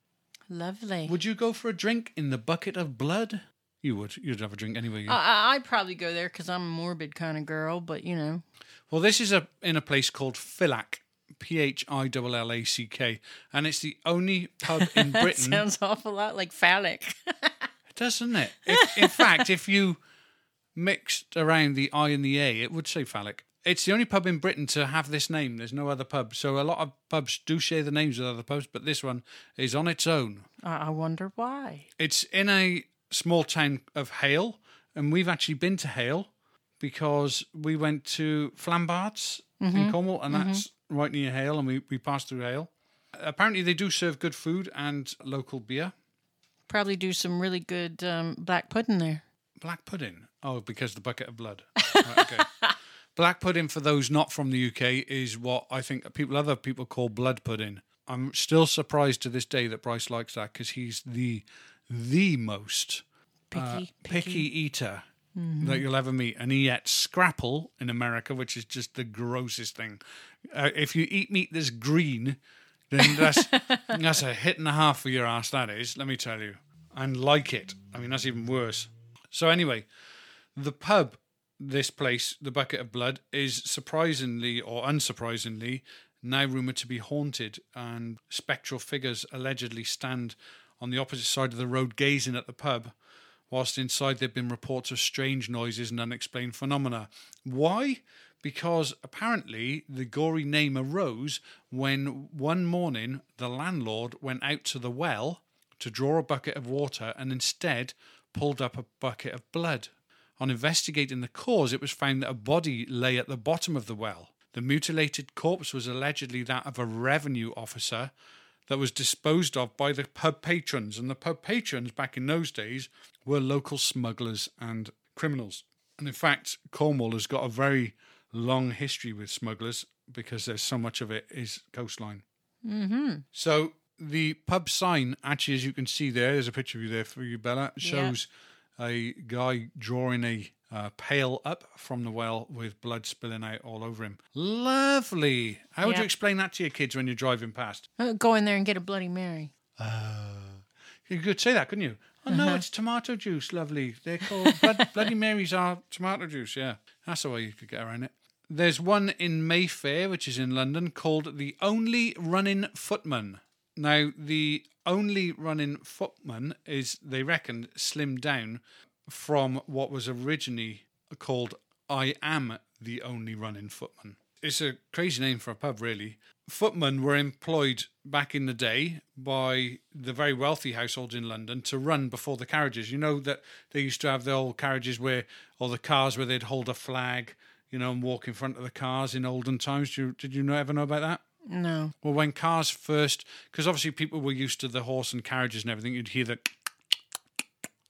[SPEAKER 3] Lovely.
[SPEAKER 2] Would you go for a drink in the Bucket of Blood? You would. You'd have a drink anyway. you-
[SPEAKER 3] I, I, I'd probably go there because I'm a morbid kind of girl, but you know.
[SPEAKER 2] well, this is a in a place called Phillack, P H I L L A C K, and it's the only pub in Britain.
[SPEAKER 3] sounds awful lot like phallic.
[SPEAKER 2] Does, doesn't it? If, in fact, if you mixed around the I and the A, it would say phallic. It's the only pub in Britain to have this name. There's no other pub. So a lot of pubs do share the names with other pubs, but this one is on its own.
[SPEAKER 3] I, I wonder why.
[SPEAKER 2] It's in a small town of Hayle, and we've actually been to Hayle because we went to Flambards in Cornwall, and that's right near Hayle, and we, we passed through Hayle. Apparently, they do serve good food and local beer.
[SPEAKER 3] Probably do some really good um, black pudding there.
[SPEAKER 2] Black pudding. Oh, because the bucket of blood. Right, okay. Black pudding, for those not from the UK, is what I think people, other people call blood pudding. I'm still surprised to this day that Bryce likes that because he's the the most
[SPEAKER 3] Picky,
[SPEAKER 2] uh,
[SPEAKER 3] picky.
[SPEAKER 2] picky eater that you'll ever meet. And he ate scrapple in America, which is just the grossest thing. Uh, if you eat meat that's green, then that's that's a hit and a half for your ass. That is, let me tell you, and like it. I mean, that's even worse. So anyway, the pub, this place, the Bucket of Blood, is surprisingly or unsurprisingly now rumored to be haunted, and spectral figures allegedly stand on the opposite side of the road gazing at the pub, whilst inside there have been reports of strange noises and unexplained phenomena. Why? Because apparently the gory name arose when one morning the landlord went out to the well to draw a bucket of water and instead pulled up a bucket of blood. On investigating the cause, it was found that a body lay at the bottom of the well. The mutilated corpse was allegedly that of a revenue officer that was disposed of by the pub patrons. And the pub patrons back in those days were local smugglers and criminals. And in fact, Cornwall has got a very long history with smugglers because there's so much of it is coastline. Mm-hmm. So the pub sign, actually, as you can see there, there's a picture of you there for you, Bella, shows a guy drawing a uh, pail up from the well with blood spilling out all over him. Lovely. How would you explain that to your kids when you're driving past?
[SPEAKER 3] Uh, Go in there and get a Bloody Mary.
[SPEAKER 2] You could say that, couldn't you? Oh no, it's tomato juice. Lovely. They're called blood, Bloody Marys are tomato juice. Yeah, that's the way you could get around it. There's one in Mayfair, which is in London, called the Only Running Footman. Now, the Only Running Footman is, they reckon, slimmed down from what was originally called I Am the Only Running Footman. It's a crazy name for a pub, really. Footmen were employed back in the day by the very wealthy households in London to run before the carriages. You know that they used to have the old carriages where, or the cars where they'd hold a flag, you know, and walk in front of the cars in olden times. Did you, did you ever know about that?
[SPEAKER 3] No.
[SPEAKER 2] Well, when cars first, because obviously people were used to the horse and carriages and everything, you'd hear the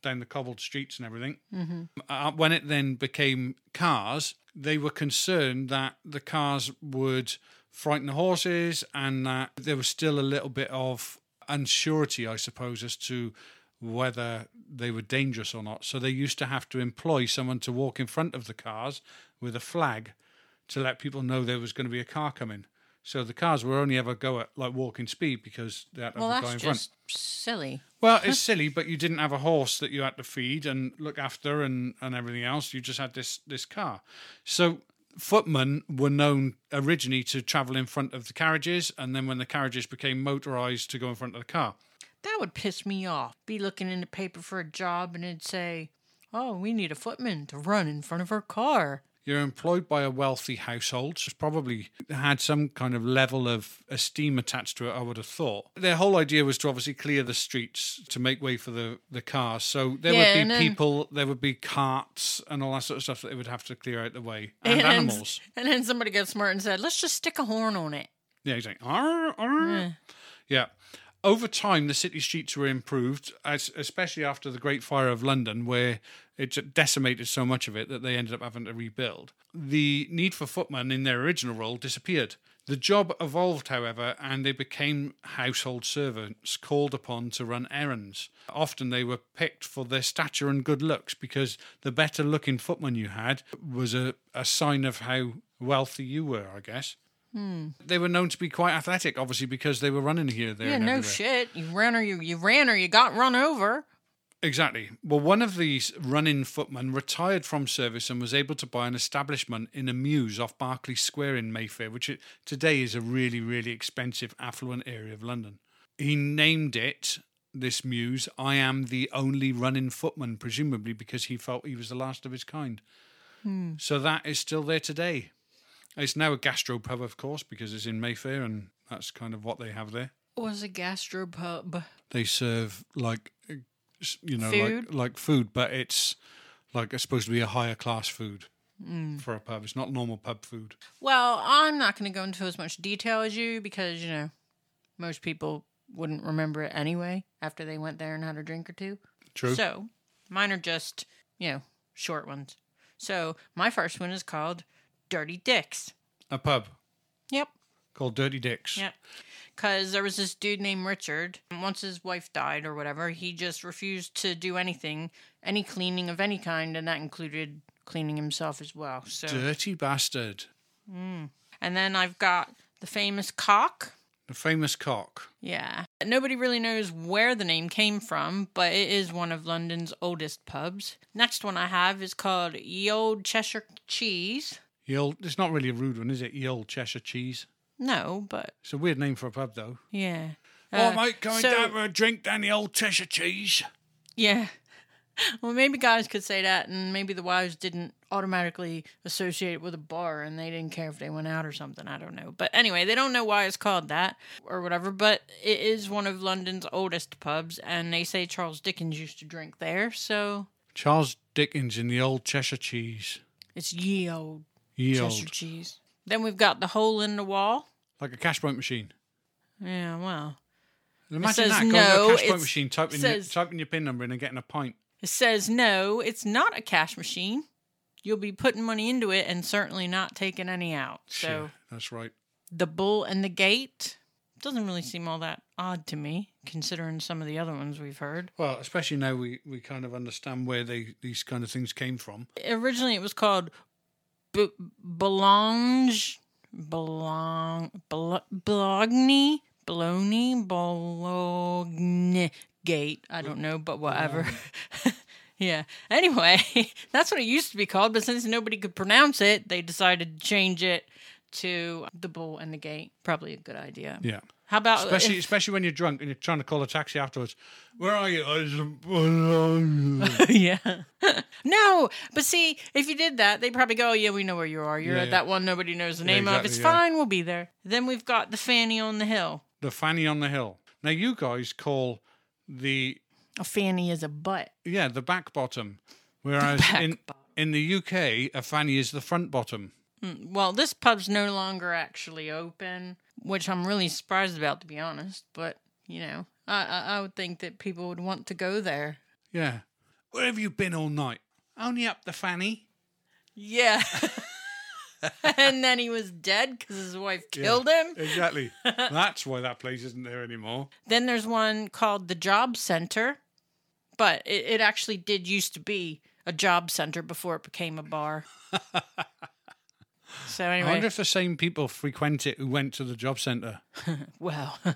[SPEAKER 2] down the cobbled streets and everything. Mm-hmm. Uh, when it then became cars, they were concerned that the cars would frighten the horses and that there was still a little bit of unsurety, I suppose, as to whether they were dangerous or not. So they used to have to employ someone to walk in front of the cars with a flag to let people know there was going to be a car coming. So the cars were only ever go at like walking speed because they had to
[SPEAKER 3] Well,
[SPEAKER 2] have a guy
[SPEAKER 3] that's
[SPEAKER 2] in front.
[SPEAKER 3] just silly.
[SPEAKER 2] Well, it's silly, but you didn't have a horse that you had to feed and look after and, and everything else. You just had this this car. So footmen were known originally to travel in front of the carriages, and then when the carriages became motorized, to go in front of the car.
[SPEAKER 3] That would piss me off. Be looking in the paper for a job and it'd say, "Oh, we need a footman to run in front of our car."
[SPEAKER 2] You're employed by a wealthy household, so it's probably had some kind of level of esteem attached to it, I would have thought. Their whole idea was to obviously clear the streets to make way for the, the cars. So there
[SPEAKER 3] Yeah,
[SPEAKER 2] would
[SPEAKER 3] and
[SPEAKER 2] be
[SPEAKER 3] then-
[SPEAKER 2] people, there would be carts and all that sort of stuff that they would have to clear out the way. And, animals.
[SPEAKER 3] And then somebody got smart and said, "Let's just stick a horn on it."
[SPEAKER 2] Yeah, he's like, "Arr, arr." yeah. Over time, the city streets were improved, as, especially after the Great Fire of London, where it decimated so much of it that they ended up having to rebuild. The need for footmen in their original role disappeared. The job evolved, however, and they became household servants called upon to run errands. Often they were picked for their stature and good looks because the better looking footman you had was a, a sign of how wealthy you were, I guess. Hmm. They were known to be quite athletic, obviously, because they were running here, there,
[SPEAKER 3] Yeah, no
[SPEAKER 2] everywhere.
[SPEAKER 3] shit. You ran or you you ran or you got run over.
[SPEAKER 2] Exactly. Well, one of these running footmen retired from service and was able to buy an establishment in a mews off Berkeley Square in Mayfair, which it, today is a really, really expensive, affluent area of London. He named it, this mews, I am the only running footman, presumably because he felt he was the last of his kind. Hmm. So that is still there today. It's now a gastropub, of course, because it's in Mayfair, and that's kind of what they have there.
[SPEAKER 3] Was a gastropub.
[SPEAKER 2] They serve like, you know,
[SPEAKER 3] Food?
[SPEAKER 2] like like food, but it's like it's supposed to be a higher class food
[SPEAKER 3] Mm.
[SPEAKER 2] for a pub. It's not normal pub food.
[SPEAKER 3] Well, I'm not going to go into as much detail as you because, you know, most people wouldn't remember it anyway after they went there and had a drink or two.
[SPEAKER 2] True.
[SPEAKER 3] So, mine are just, you know, short ones. So, my first one is called Dirty Dicks.
[SPEAKER 2] a pub
[SPEAKER 3] Yep.
[SPEAKER 2] called Dirty Dicks.
[SPEAKER 3] Yep. Because there was this dude named Richard. and Once his wife died or whatever, he just refused to do anything, any cleaning of any kind, and that included cleaning himself as well. So,
[SPEAKER 2] Dirty bastard. Mm.
[SPEAKER 3] and then I've got the famous cock.
[SPEAKER 2] The famous cock.
[SPEAKER 3] Yeah. Nobody really knows where the name came from, but it is one of London's oldest pubs. Next one I have is called Ye Old Cheshire Cheese.
[SPEAKER 2] Ye old, it's not really a rude one, is it? Ye old Cheshire cheese.
[SPEAKER 3] No, but
[SPEAKER 2] It's a weird name for a pub, though.
[SPEAKER 3] yeah.
[SPEAKER 2] oh,
[SPEAKER 3] Uh,
[SPEAKER 2] mate, going
[SPEAKER 3] so-
[SPEAKER 2] down for a drink down the old Cheshire cheese.
[SPEAKER 3] Yeah. Well, maybe guys could say that, and maybe the wives didn't automatically associate it with a bar, and they didn't care if they went out or something. I don't know. But anyway, they don't know why it's called that or whatever. But it is one of London's oldest pubs, and they say Charles Dickens used to drink there, so
[SPEAKER 2] Charles Dickens in the old Cheshire cheese.
[SPEAKER 3] it's ye old
[SPEAKER 2] Ye
[SPEAKER 3] Cheshire
[SPEAKER 2] old.
[SPEAKER 3] cheese. Then we've got the hole in the wall.
[SPEAKER 2] Like a cash point machine.
[SPEAKER 3] Yeah, well,
[SPEAKER 2] Imagine
[SPEAKER 3] says
[SPEAKER 2] that, going
[SPEAKER 3] no,
[SPEAKER 2] to a cash point machine, typing,
[SPEAKER 3] says-
[SPEAKER 2] your, typing your PIN number in and getting a pint.
[SPEAKER 3] it says no, it's not a cash machine. You'll be putting money into it and certainly not taking any out. So.
[SPEAKER 2] Yeah, that's right.
[SPEAKER 3] the bull and the gate doesn't really seem all that odd to me considering some of the other ones we've heard
[SPEAKER 2] Well, especially now we, we kind of understand where they these kind of things came from.
[SPEAKER 3] originally it was called B- Boulange Belong Bologna Bologna Bologna Gate. I don't know but whatever. Yeah. Anyway that's what it used to be called but since nobody could pronounce it they decided to change it to the bull and the gate. Probably a good idea.
[SPEAKER 2] Yeah.
[SPEAKER 3] How about
[SPEAKER 2] Especially
[SPEAKER 3] if-
[SPEAKER 2] especially when you're drunk and you're trying to call a taxi afterwards. Where are you?
[SPEAKER 3] yeah. no, but see, if you did that, they'd probably go, oh, yeah, we know where you are. You're
[SPEAKER 2] Yeah,
[SPEAKER 3] at
[SPEAKER 2] yeah.
[SPEAKER 3] that one nobody knows the
[SPEAKER 2] Yeah,
[SPEAKER 3] name of. It's
[SPEAKER 2] yeah.
[SPEAKER 3] fine, we'll be there. Then we've got the Fanny on the Hill.
[SPEAKER 2] the fanny on the hill. Now you guys call the
[SPEAKER 3] A fanny is a butt.
[SPEAKER 2] yeah the back bottom, whereas
[SPEAKER 3] back
[SPEAKER 2] in
[SPEAKER 3] bottom.
[SPEAKER 2] in the UK a fanny is the front bottom.
[SPEAKER 3] Hmm, well, this pub's no longer actually open, which I'm really surprised about, to be honest. But, you know, I, I, I would think that people would want to go there.
[SPEAKER 2] Yeah. Where have you been all night? Only up the fanny.
[SPEAKER 3] Yeah. and then he was dead because his wife killed him.
[SPEAKER 2] Exactly. That's why that place isn't there anymore.
[SPEAKER 3] Then there's one called the Job Center, but it, it actually did used to be a job center before it became a bar. so anyway, I
[SPEAKER 2] wonder if the same people frequent it who went to the job centre.
[SPEAKER 3] well, uh,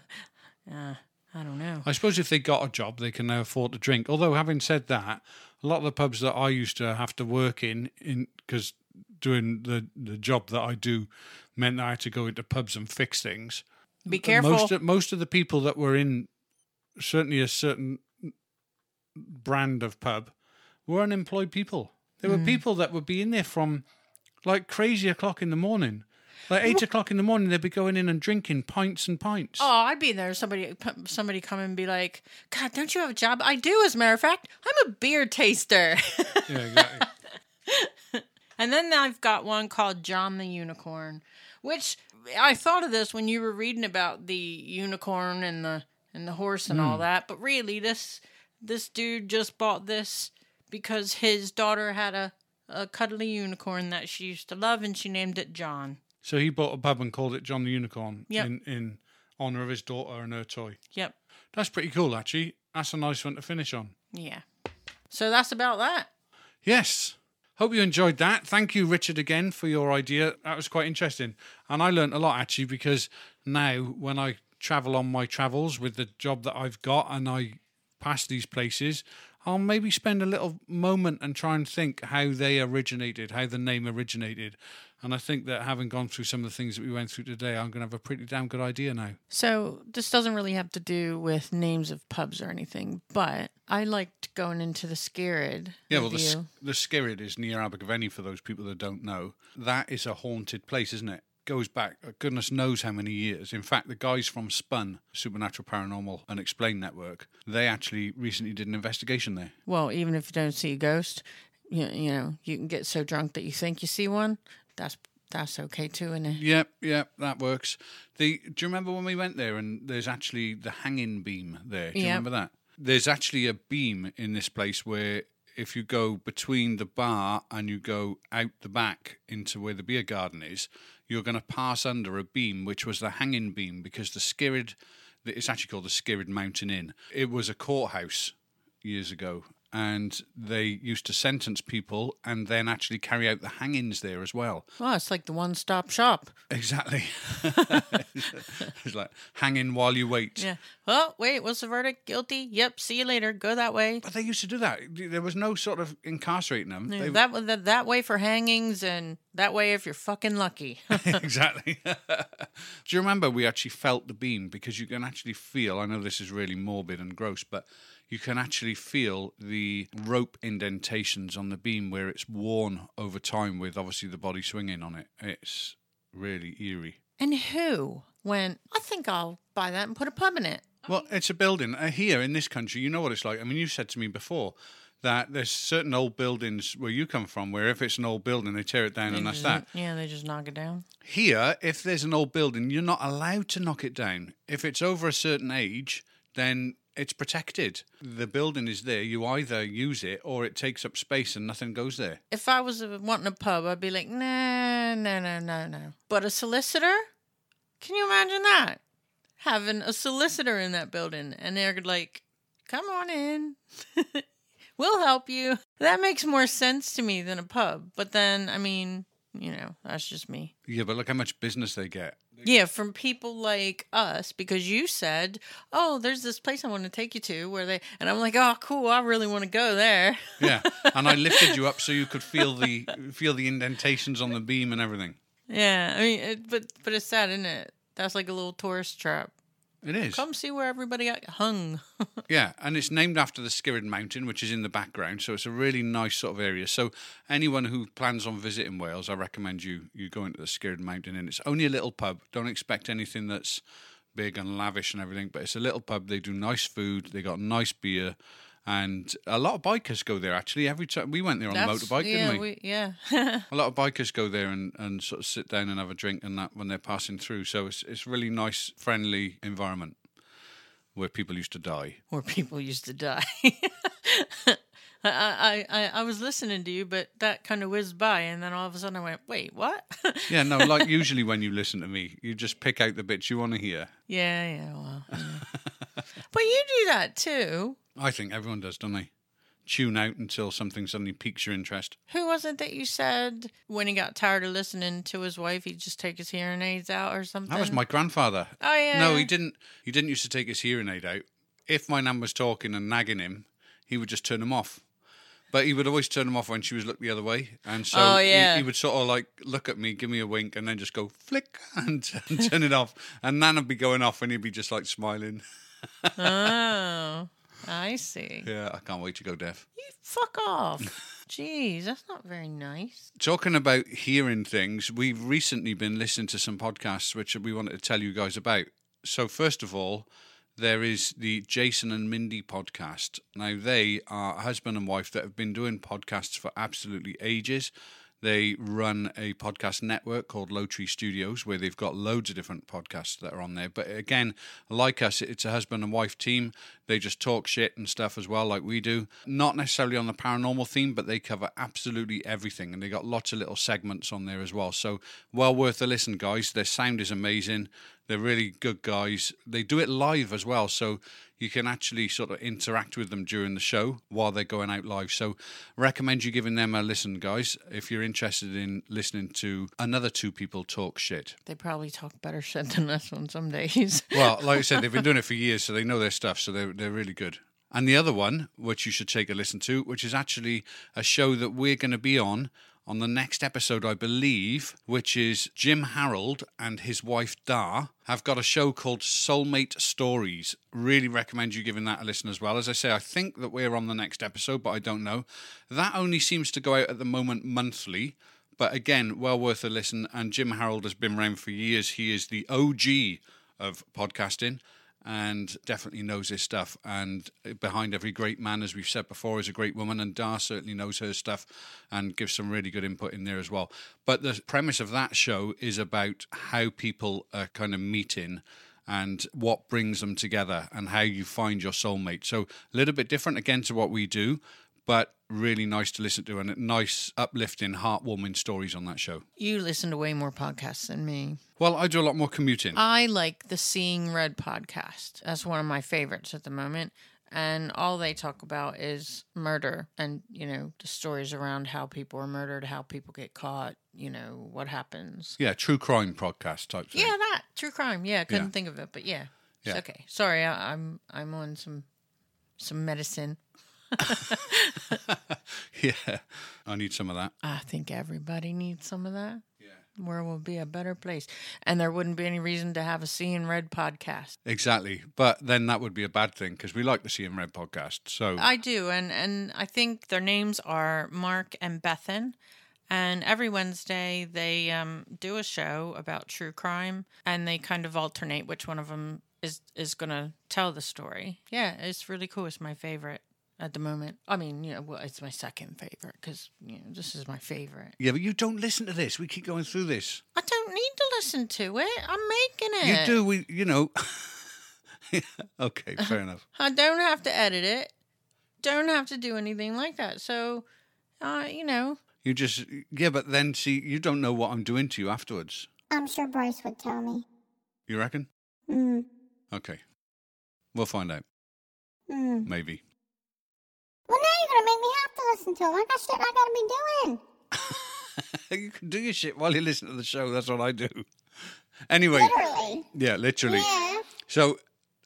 [SPEAKER 3] I don't know.
[SPEAKER 2] I suppose if they got a job, they can now afford to drink. Although, having said that, a lot of the pubs that I used to have to work in, in because doing the the job that I do meant that I had to go into pubs and fix things.
[SPEAKER 3] Be careful.
[SPEAKER 2] Most of, most of the people that were in certainly a certain brand of pub were unemployed people. There were people that would be in there from like crazy o'clock in the morning. Like eight o'clock in the morning, they'd be going in and drinking pints and pints.
[SPEAKER 3] Oh, I'd be there. Somebody, somebody come and be like, "God, don't you have a job?" I do. As a matter of fact, I'm a beer taster.
[SPEAKER 2] Yeah, exactly.
[SPEAKER 3] And then I've got one called John the Unicorn, which I thought of this when you were reading about the unicorn and the and the horse and all hmm. that. But really, this this dude just bought this because his daughter had a a cuddly unicorn that she used to love, and she named it John.
[SPEAKER 2] So he bought a pub and called it John the Unicorn
[SPEAKER 3] Yep.
[SPEAKER 2] in, in honour of his daughter and her toy.
[SPEAKER 3] Yep.
[SPEAKER 2] That's pretty cool, actually. That's a nice one to finish on.
[SPEAKER 3] Yeah. So that's about that.
[SPEAKER 2] Yes. Hope you enjoyed that. Thank you, Richard, again for your idea. That was quite interesting. And I learnt a lot, actually, because now when I travel on my travels with the job that I've got and I pass these places, I'll maybe spend a little moment and try and think how they originated, how the name originated. And I think that having gone through some of the things that we went through today, I'm going to have a pretty damn good idea now.
[SPEAKER 3] So this doesn't really have to do with names of pubs or anything, but I liked going into the Skirrid.
[SPEAKER 2] Yeah, well, the, the Skirrid is near Abergavenny for those people that don't know. That is a haunted place, isn't it? Goes back, uh, goodness knows how many years. In fact, the guys from Spun, Supernatural Paranormal Unexplained Network, they actually recently did an investigation there.
[SPEAKER 3] Well, even if you don't see a ghost, you, you know, you can get so drunk that you think you see one. That's that's okay too, isn't it?
[SPEAKER 2] Yep, yep, that works. The do you remember when we went there and there's actually the hanging beam there? Do you
[SPEAKER 3] Yep.
[SPEAKER 2] remember that? There's actually a beam in this place where if you go between the bar and you go out the back into where the beer garden is, you're going to pass under a beam which was the hanging beam because the Skirrid, it's actually called the Skirrid Mountain Inn. It was a courthouse years ago. And they used to sentence people and then actually carry out the hangings there as well.
[SPEAKER 3] Well, it's like the one-stop shop.
[SPEAKER 2] Exactly. it's like hanging while you wait.
[SPEAKER 3] Yeah. Oh, wait, what's the verdict? Guilty. Yep. See you later. Go that way.
[SPEAKER 2] But they used to do that. There was no sort of incarcerating them.
[SPEAKER 3] Yeah,
[SPEAKER 2] They-
[SPEAKER 3] that, that that way for hangings, and that way if you're fucking lucky.
[SPEAKER 2] exactly. do you remember we actually felt the beam because you can actually feel? I know this is really morbid and gross, but you can actually feel the rope indentations on the beam where it's worn over time with obviously the body swinging on it. It's really eerie.
[SPEAKER 3] and who went? I think I'll buy that and put a pub in it.
[SPEAKER 2] Well, it's a building uh, here in this country. You know what it's like. I mean, you said to me before that there's certain old buildings where you come from where if it's an old building, they tear it down and that's that.
[SPEAKER 3] Yeah, they just knock it down.
[SPEAKER 2] Here, if there's an old building, you're not allowed to knock it down. If it's over a certain age, then it's protected. The building is there. You either use it or it takes up space and nothing goes there.
[SPEAKER 3] If I was uh, wanting a pub, I'd be like, nah, no, no, no, no. But a solicitor? Can you imagine that? Having a solicitor in that building, and they're like, come on in. we'll help you. That makes more sense to me than a pub. But then, I mean, you know, that's just me.
[SPEAKER 2] Yeah, but look how much business they get.
[SPEAKER 3] Yeah, from people like us, because you said, "Oh, there's this place I want to take you to," where they, and I'm like, "Oh, cool, I really want to go there."
[SPEAKER 2] Yeah, and I lifted you up so you could feel the feel the indentations on the beam and everything.
[SPEAKER 3] yeah, I mean, it, but but it's sad, isn't it? That's like a little tourist trap.
[SPEAKER 2] It is.
[SPEAKER 3] Come see where everybody got hung.
[SPEAKER 2] Yeah, and it's named after the Skirrid Mountain, which is in the background. So it's a really nice sort of area. So anyone who plans on visiting Wales, I recommend you you go into the Skirrid Mountain And It's only a little pub. Don't expect anything that's big and lavish and everything, but it's a little pub. They do nice food. They got nice beer. And a lot of bikers go there. Actually, every time we went there on a
[SPEAKER 3] That's-
[SPEAKER 2] motorbike,
[SPEAKER 3] yeah,
[SPEAKER 2] didn't we?
[SPEAKER 3] yeah.
[SPEAKER 2] A lot of bikers go there and, and sort of sit down and have a drink and that when they're passing through. So it's it's really nice, friendly environment where people used to die.
[SPEAKER 3] Where people used to die. I, I, I, I was listening to you, but that kind of whizzed by, and then all of a sudden I went, "Wait, what?"
[SPEAKER 2] Yeah, no, like usually when you listen to me, you just pick out the bits you want to hear.
[SPEAKER 3] yeah, yeah, well, yeah. But you do that too.
[SPEAKER 2] I think everyone does, don't they? Tune out until something suddenly piques your interest.
[SPEAKER 3] Who was it that you said when he got tired of listening to his wife, he'd just take his hearing aids out or something?
[SPEAKER 2] That was my grandfather.
[SPEAKER 3] Oh yeah.
[SPEAKER 2] No, he didn't. He didn't used to take his hearing aid out. If my nan was talking and nagging him, he would just turn them off. But he would always turn them off when she was looked the other way, and so
[SPEAKER 3] Oh,
[SPEAKER 2] he- he, would sort of like look at me, give me a wink, and then just go flick and, and turn it off. And Nan would be going off, and he'd be just like smiling.
[SPEAKER 3] Oh, I see.
[SPEAKER 2] Yeah, I can't wait to go deaf.
[SPEAKER 3] You fuck off. Jeez, that's not very nice.
[SPEAKER 2] Talking about hearing things, we've recently been listening to some podcasts which we wanted to tell you guys about. So, first of all, there is the Jason and Mindy podcast. Now, they are a husband and wife that have been doing podcasts for absolutely ages. They run a podcast network called Low Tree Studios where they've got loads of different podcasts that are on there. But again, like us, it's a husband and wife team. They just talk shit and stuff as well, like we do. Not necessarily on the paranormal theme, but they cover absolutely everything. And they got lots of little segments on there as well. So, well worth a listen, guys. Their sound is amazing. They're really good guys. They do it live as well. So, you can actually sort of interact with them during the show while they're going out live. So, recommend you giving them a listen, guys, if you're interested in listening to another two people talk shit.
[SPEAKER 3] They probably talk better shit than us on some days.
[SPEAKER 2] Well, like I said, they've been doing it for years, so they know their stuff. So they're they're really good. And the other one, which you should take a listen to, which is actually a show that we're going to be on on the next episode, I believe, which is Jim Harold and his wife Dar have got a show called Soulmate Stories. Really recommend you giving that a listen as well. As I say, I think that we're on the next episode, but I don't know. That only seems to go out at the moment monthly. But again, well worth a listen. And Jim Harold has been around for years. He is the OG of podcasting and definitely knows his stuff. And uh, behind every great man, as we've said before, is a great woman, and Dar certainly knows her stuff and gives some really good input in there as well. But the premise of that show is about how people are kind of meeting and what brings them together and how you find your soulmate. So a little bit different again to what we do, but really nice to listen to and nice, uplifting, heartwarming stories on that show.
[SPEAKER 3] You listen to way more podcasts than me.
[SPEAKER 2] Well, I do a lot more commuting.
[SPEAKER 3] I like the Seeing Red podcast. That's one of my favorites at the moment. And all they talk about is murder and, you know, the stories around how people are murdered, how people get caught, you know, what happens.
[SPEAKER 2] yeah, true crime podcast type thing.
[SPEAKER 3] Yeah, that true crime. Yeah, I couldn't
[SPEAKER 2] Yeah.
[SPEAKER 3] think of it, but yeah, it's
[SPEAKER 2] Yeah.
[SPEAKER 3] okay. Sorry, I, I'm I'm on some some medicine.
[SPEAKER 2] Yeah, I need some of that.
[SPEAKER 3] I think everybody needs some of that.
[SPEAKER 2] Yeah.
[SPEAKER 3] Where will be a better place, and there wouldn't be any reason to have a Seeing Red podcast.
[SPEAKER 2] Exactly. But then that would be a bad thing because we like the Seeing Red podcast. So,
[SPEAKER 3] I do, and and I think their names are Mark and Bethan. And every Wednesday they um, do a show about true crime, and they kind of alternate which one of them is is going to tell the story. Yeah, it's really cool. It's my favorite at the moment. I mean, you know, well, it's my second favorite because you know this is my favorite.
[SPEAKER 2] yeah, but you don't listen to this. We keep going through this.
[SPEAKER 3] I don't need to listen to it. I'm making it.
[SPEAKER 2] You do. We, you know. okay, fair enough.
[SPEAKER 3] I don't have to edit it. Don't have to do anything like that. So, uh, you know,
[SPEAKER 2] You just, yeah, but then see, you don't know what I'm doing to you afterwards.
[SPEAKER 4] I'm sure Bryce would tell me.
[SPEAKER 2] You reckon?
[SPEAKER 4] Mm.
[SPEAKER 2] Okay. We'll find out.
[SPEAKER 4] Mm.
[SPEAKER 2] Maybe.
[SPEAKER 4] Well, now you're gonna make me have to listen to him. I got shit I gotta be doing.
[SPEAKER 2] you can do your shit while you listen to the show. That's what I do. Anyway,
[SPEAKER 4] Literally.
[SPEAKER 2] yeah, literally.
[SPEAKER 4] Yeah.
[SPEAKER 2] So,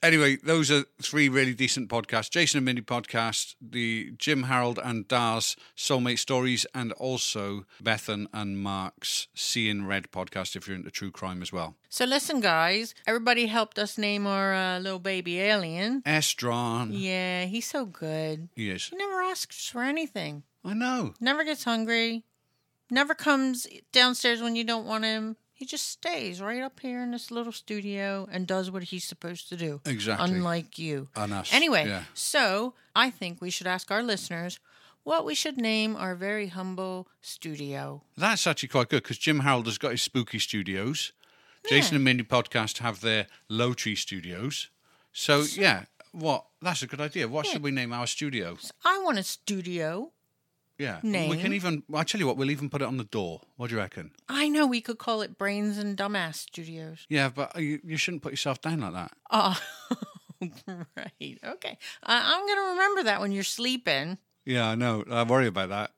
[SPEAKER 2] anyway, those are three really decent podcasts Jason and Mindy podcast, the Jim Harold and Dar's Soulmate Stories, and also Bethan and Mark's Seeing Red podcast if you're into true crime as well.
[SPEAKER 3] so listen, guys. Everybody helped us name our uh, little baby alien.
[SPEAKER 2] Estron.
[SPEAKER 3] Yeah, he's so good.
[SPEAKER 2] Yes.
[SPEAKER 3] He never asks for anything.
[SPEAKER 2] I know.
[SPEAKER 3] Never gets hungry. Never comes downstairs when you don't want him. He just stays right up here in this little studio and does what he's supposed to do.
[SPEAKER 2] Exactly.
[SPEAKER 3] Unlike you.
[SPEAKER 2] And us.
[SPEAKER 3] Anyway,
[SPEAKER 2] Yeah.
[SPEAKER 3] so I think we should ask our listeners what we should name our very humble studio.
[SPEAKER 2] That's actually quite good because Jim Harold has got his spooky studios. Jason and Mindy podcast have their low tree studios. So, yeah, what? That's a good idea. What should we name our studio?
[SPEAKER 3] I want a studio.
[SPEAKER 2] Yeah. We can even, I'll tell you what, we'll even put it on the door. What do you reckon?
[SPEAKER 3] I know we could call it Brains and Dumbass Studios.
[SPEAKER 2] Yeah, but you, you shouldn't put yourself down like that.
[SPEAKER 3] Oh, right. Okay. I, I'm going to remember that when you're sleeping.
[SPEAKER 2] Yeah, I know. I worry about that.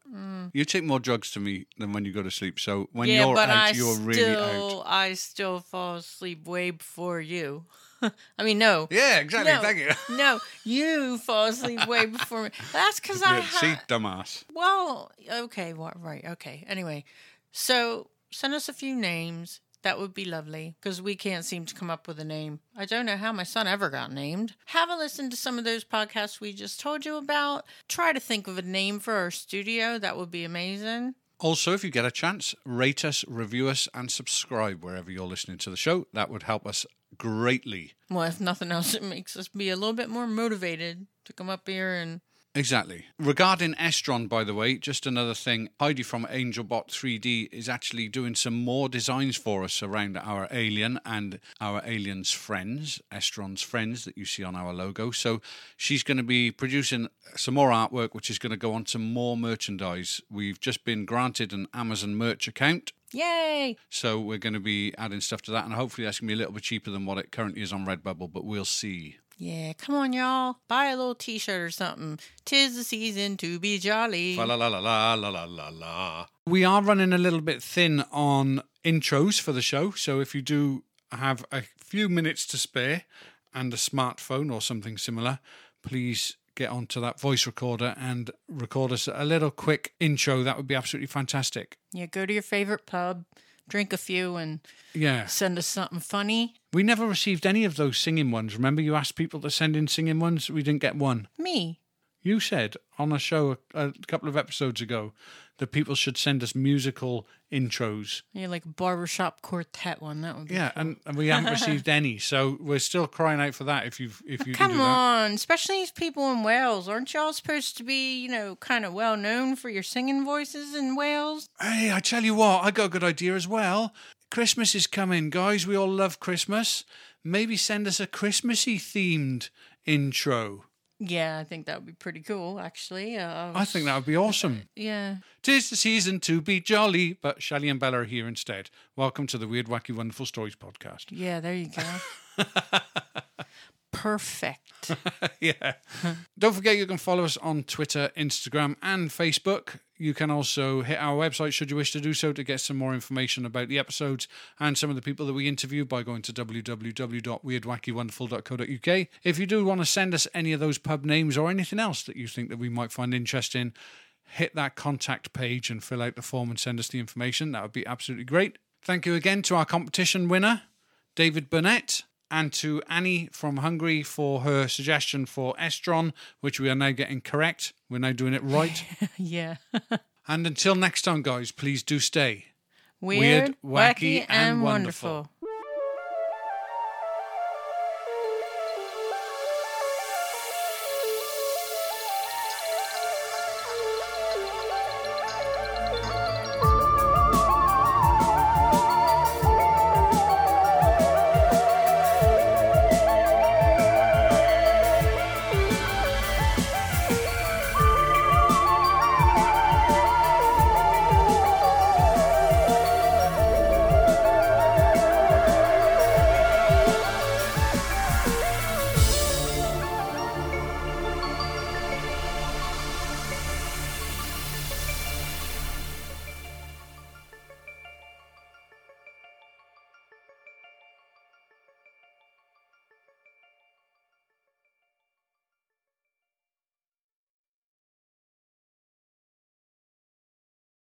[SPEAKER 2] You take more drugs to me than when you go to sleep. So when
[SPEAKER 3] Mm. yeah,
[SPEAKER 2] you're out,
[SPEAKER 3] I
[SPEAKER 2] you're
[SPEAKER 3] still,
[SPEAKER 2] really out.
[SPEAKER 3] I still fall asleep way before you. I mean, no.
[SPEAKER 2] Yeah, exactly.
[SPEAKER 3] No,
[SPEAKER 2] Thank you.
[SPEAKER 3] no, you fall asleep way before me. That's because I
[SPEAKER 2] Yeah, see, dumbass.
[SPEAKER 3] Well, okay, what? Right, okay. Anyway, so send us a few names. That would be lovely because we can't seem to come up with a name. I don't know how my son ever got named. Have a listen to some of those podcasts we just told you about. Try to think of a name for our studio. That would be amazing.
[SPEAKER 2] Also, if you get a chance, rate us, review us, and subscribe wherever you're listening to the show. That would help us greatly.
[SPEAKER 3] Well, if nothing else, it makes us be a little bit more motivated to come up here and
[SPEAKER 2] Exactly. Regarding Estron, by the way, just another thing. Heidi from AngelBot 3D is actually doing some more designs for us around our alien and our alien's friends, Estron's friends that you see on our logo. So she's going to be producing some more artwork, which is going to go on to more merchandise. We've just been granted an Amazon merch account.
[SPEAKER 3] Yay!
[SPEAKER 2] So we're going to be adding stuff to that, and hopefully that's going to be a little bit cheaper than what it currently is on Redbubble, but we'll see.
[SPEAKER 3] Yeah, come on, y'all. Buy a little t shirt or something. Tis the season to be jolly.
[SPEAKER 2] La la la la la la la la. We are running a little bit thin on intros for the show, so if you do have a few minutes to spare and a smartphone or something similar, please get onto that voice recorder and record us a little quick intro, that would be absolutely fantastic.
[SPEAKER 3] Yeah, go to your favorite pub, drink a few, and
[SPEAKER 2] Yeah.
[SPEAKER 3] send us something funny.
[SPEAKER 2] We never received any of those singing ones. Remember, you asked people to send in singing ones? We didn't get one.
[SPEAKER 3] Me.
[SPEAKER 2] You said on a show a, a couple of episodes ago that people should send us musical intros.
[SPEAKER 3] Yeah, like a barbershop quartet one. That would be
[SPEAKER 2] Yeah, and, and we haven't received any, so we're still crying out for that. If you've if you can
[SPEAKER 3] Come on, especially these people in Wales. Aren't y'all supposed to be, you know, kind of well known for your singing voices in Wales?
[SPEAKER 2] Hey, I tell you what, I got a good idea as well. Christmas is coming, guys. We all love Christmas. Maybe send us a Christmassy themed intro.
[SPEAKER 3] Yeah, I think that would be pretty cool, actually. Uh,
[SPEAKER 2] I think that would be awesome.
[SPEAKER 3] yeah.
[SPEAKER 2] Tis the season to be jolly, but Shelley and Bella are here instead. Welcome to the Weird, Wacky, Wonderful Stories podcast.
[SPEAKER 3] Yeah, there you go. Perfect.
[SPEAKER 2] yeah. Don't forget you can follow us on Twitter, Instagram, and Facebook. You can also hit our website should you wish to do so to get some more information about the episodes and some of the people that we interview by going to www.weirdwackywonderful.co.uk. If you do want to send us any of those pub names or anything else that you think that we might find interesting, hit that contact page and fill out the form and send us the information. That would be absolutely great. Thank you again to our competition winner, David Burnett, and to Annie from Hungary for her suggestion for Estron, which we are now getting correct. We're now doing it right.
[SPEAKER 3] yeah.
[SPEAKER 2] and until next time, guys, please do stay
[SPEAKER 3] Weird, wacky, and wonderful.